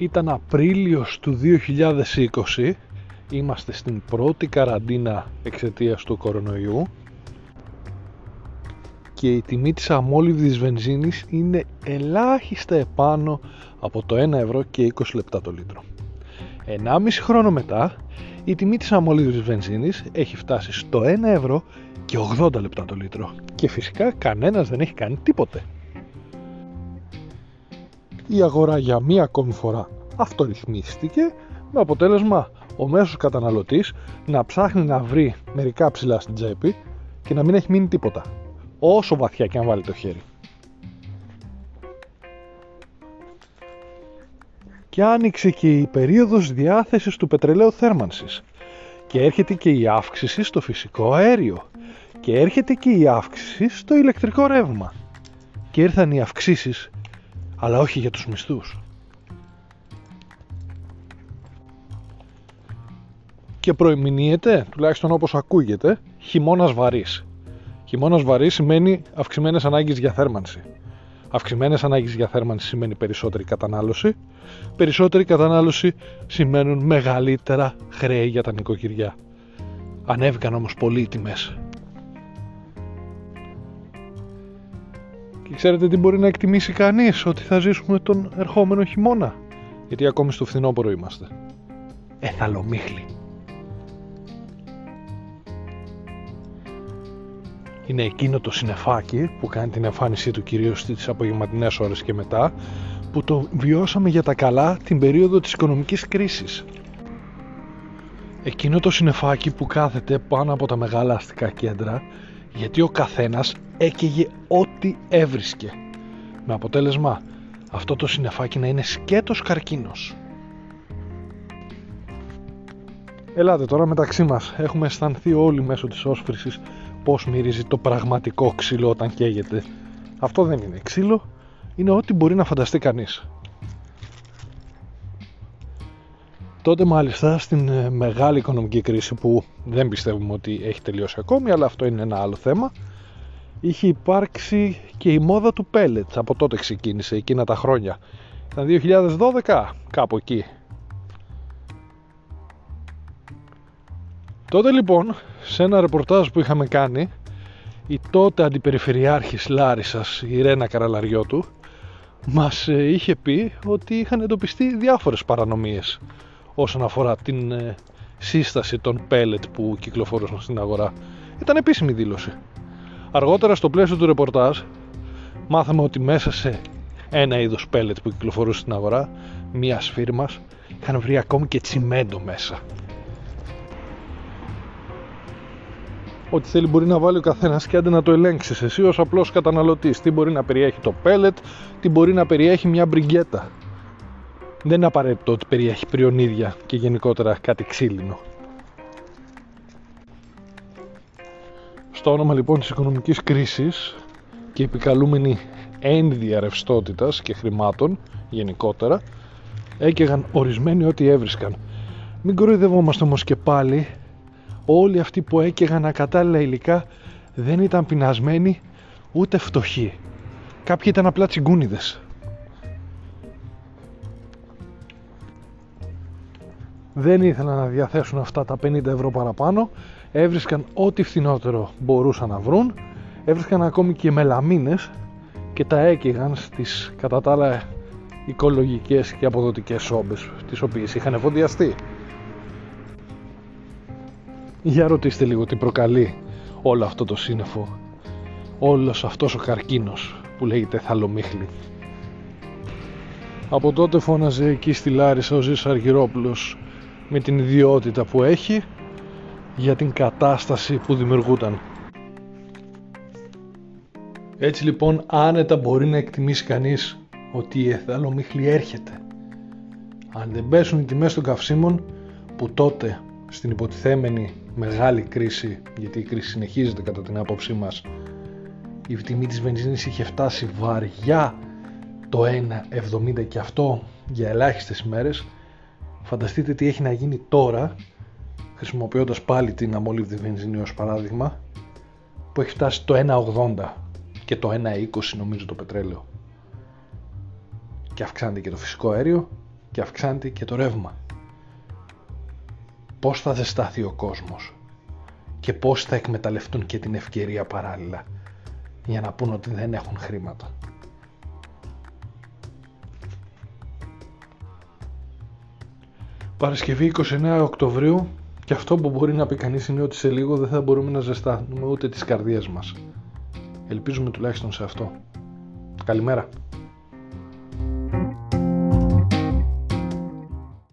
Ήταν Απρίλιος του 2020 Είμαστε στην πρώτη καραντίνα εξαιτίας του κορονοϊού και η τιμή της αμόλυβδης βενζίνης είναι ελάχιστα επάνω από το 1 ευρώ και 20 λεπτά το λίτρο. 1,5 χρόνο μετά η τιμή της αμόλυβδης βενζίνης έχει φτάσει στο 1 ευρώ και 80 λεπτά το λίτρο και φυσικά κανένας δεν έχει κάνει τίποτε. Η αγορά για μία ακόμη φορά αυτορυθμίστηκε με αποτέλεσμα ο μέσος καταναλωτής να ψάχνει να βρει μερικά ψηλά στην τσέπη και να μην έχει μείνει τίποτα όσο βαθιά και αν βάλει το χέρι. Και άνοιξε και η περίοδος διάθεσης του πετρελαίου θέρμανσης. Και έρχεται και η αύξηση στο φυσικό αέριο. Και έρχεται και η αύξηση στο ηλεκτρικό ρεύμα. Και ήρθαν οι αυξήσεις αλλά όχι για τους μισθούς και προημηνύεται, τουλάχιστον όπως ακούγεται, χειμώνας βαρύς. Χειμώνας βαρύς σημαίνει αυξημένες ανάγκες για θέρμανση. Αυξημένες ανάγκες για θέρμανση σημαίνει περισσότερη κατανάλωση. Περισσότερη κατανάλωση σημαίνουν μεγαλύτερα χρέη για τα νοικοκυριά. Ανέβηκαν όμως πολύ οι τιμές. Και ξέρετε τι μπορεί να εκτιμήσει κανείς ότι θα ζήσουμε τον ερχόμενο χειμώνα; Γιατί ακόμη στο φθινόπωρο είμαστε. Εθαλομίχλη. είναι εκείνο το συνεφάκι που κάνει την εμφάνισή του κυρίως στις απογευματινές ώρες και μετά που το βιώσαμε για τα καλά την περίοδο της οικονομικής κρίσης. Εκείνο το συνεφάκι που κάθεται πάνω από τα μεγάλα αστικά κέντρα γιατί ο καθένας έκαιγε ό,τι έβρισκε. Με αποτέλεσμα αυτό το συνεφάκι να είναι σκέτος καρκίνος. Ελάτε τώρα μεταξύ μας. Έχουμε αισθανθεί όλοι μέσω της όσφρησης πώς μυρίζει το πραγματικό ξύλο όταν καίγεται. Αυτό δεν είναι ξύλο, είναι ό,τι μπορεί να φανταστεί κανείς. Τότε μάλιστα στην ε, μεγάλη οικονομική κρίση που δεν πιστεύουμε ότι έχει τελειώσει ακόμη αλλά αυτό είναι ένα άλλο θέμα είχε υπάρξει και η μόδα του pellets από τότε ξεκίνησε εκείνα τα χρόνια. Ήταν 2012 κάπου εκεί. Τότε λοιπόν σε ένα ρεπορτάζ που είχαμε κάνει η τότε αντιπεριφερειάρχης Λάρισας η Ρένα Καραλαριώτου μας ε, είχε πει ότι είχαν εντοπιστεί διάφορες παρανομίες όσον αφορά την ε, σύσταση των πέλετ που κυκλοφορούσαν στην αγορά. Ήταν επίσημη δήλωση. Αργότερα στο πλαίσιο του ρεπορτάζ μάθαμε ότι μέσα σε ένα είδος πέλετ που κυκλοφορούσε στην αγορά μιας φίρμας είχαν βρει ακόμη και τσιμέντο μέσα. Ό,τι θέλει μπορεί να βάλει ο καθένας και άντε να το ελέγξεις εσύ ως απλός καταναλωτής. Τι μπορεί να περιέχει το πέλετ, τι μπορεί να περιέχει μια μπριγκέτα. Δεν είναι απαραίτητο ότι περιέχει πριονίδια και γενικότερα κάτι ξύλινο. Στο όνομα λοιπόν της οικονομικής κρίσης και επικαλούμενη ένδυα ρευστότητας και χρημάτων γενικότερα έκαιγαν ορισμένοι ό,τι έβρισκαν. Μην κοροϊδευόμαστε όμως και πάλι όλοι αυτοί που έκαιγαν ακατάλληλα υλικά δεν ήταν πεινασμένοι ούτε φτωχοί. Κάποιοι ήταν απλά τσιγκούνιδες. Δεν ήθελαν να διαθέσουν αυτά τα 50 ευρώ παραπάνω, έβρισκαν ό,τι φθηνότερο μπορούσαν να βρουν, έβρισκαν ακόμη και μελαμίνες και τα έκαιγαν στις κατά τα άλλα οικολογικές και αποδοτικές σόμπες τις οποίες είχαν εφοδιαστεί. Για ρωτήστε λίγο τι προκαλεί όλο αυτό το σύννεφο. Όλος αυτός ο καρκίνος που λέγεται θαλομίχλη. Από τότε φώναζε εκεί στη Λάρισα ο Ζής Αργυρόπουλος με την ιδιότητα που έχει για την κατάσταση που δημιουργούταν. Έτσι λοιπόν άνετα μπορεί να εκτιμήσει κανείς ότι η εθαλομίχλη έρχεται. Αν δεν πέσουν οι τιμές των καυσίμων που τότε στην υποτιθέμενη μεγάλη κρίση, γιατί η κρίση συνεχίζεται κατά την άποψή μας, η τιμή της βενζίνης είχε φτάσει βαριά το 1,70 και αυτό για ελάχιστες ημέρες. Φανταστείτε τι έχει να γίνει τώρα, χρησιμοποιώντας πάλι την αμόλυβδη βενζίνη ως παράδειγμα, που έχει φτάσει το 1,80 και το 1,20 νομίζω το πετρέλαιο. Και αυξάνεται και το φυσικό αέριο και αυξάνεται και το ρεύμα. Πώς θα ζεστάθει ο κόσμος και πώς θα εκμεταλλευτούν και την ευκαιρία παράλληλα για να πούν ότι δεν έχουν χρήματα. Παρασκευή 29 Οκτωβρίου και αυτό που μπορεί να πει κανείς είναι ότι σε λίγο δεν θα μπορούμε να ζεστάνουμε ούτε τις καρδιές μας. Ελπίζουμε τουλάχιστον σε αυτό. Καλημέρα.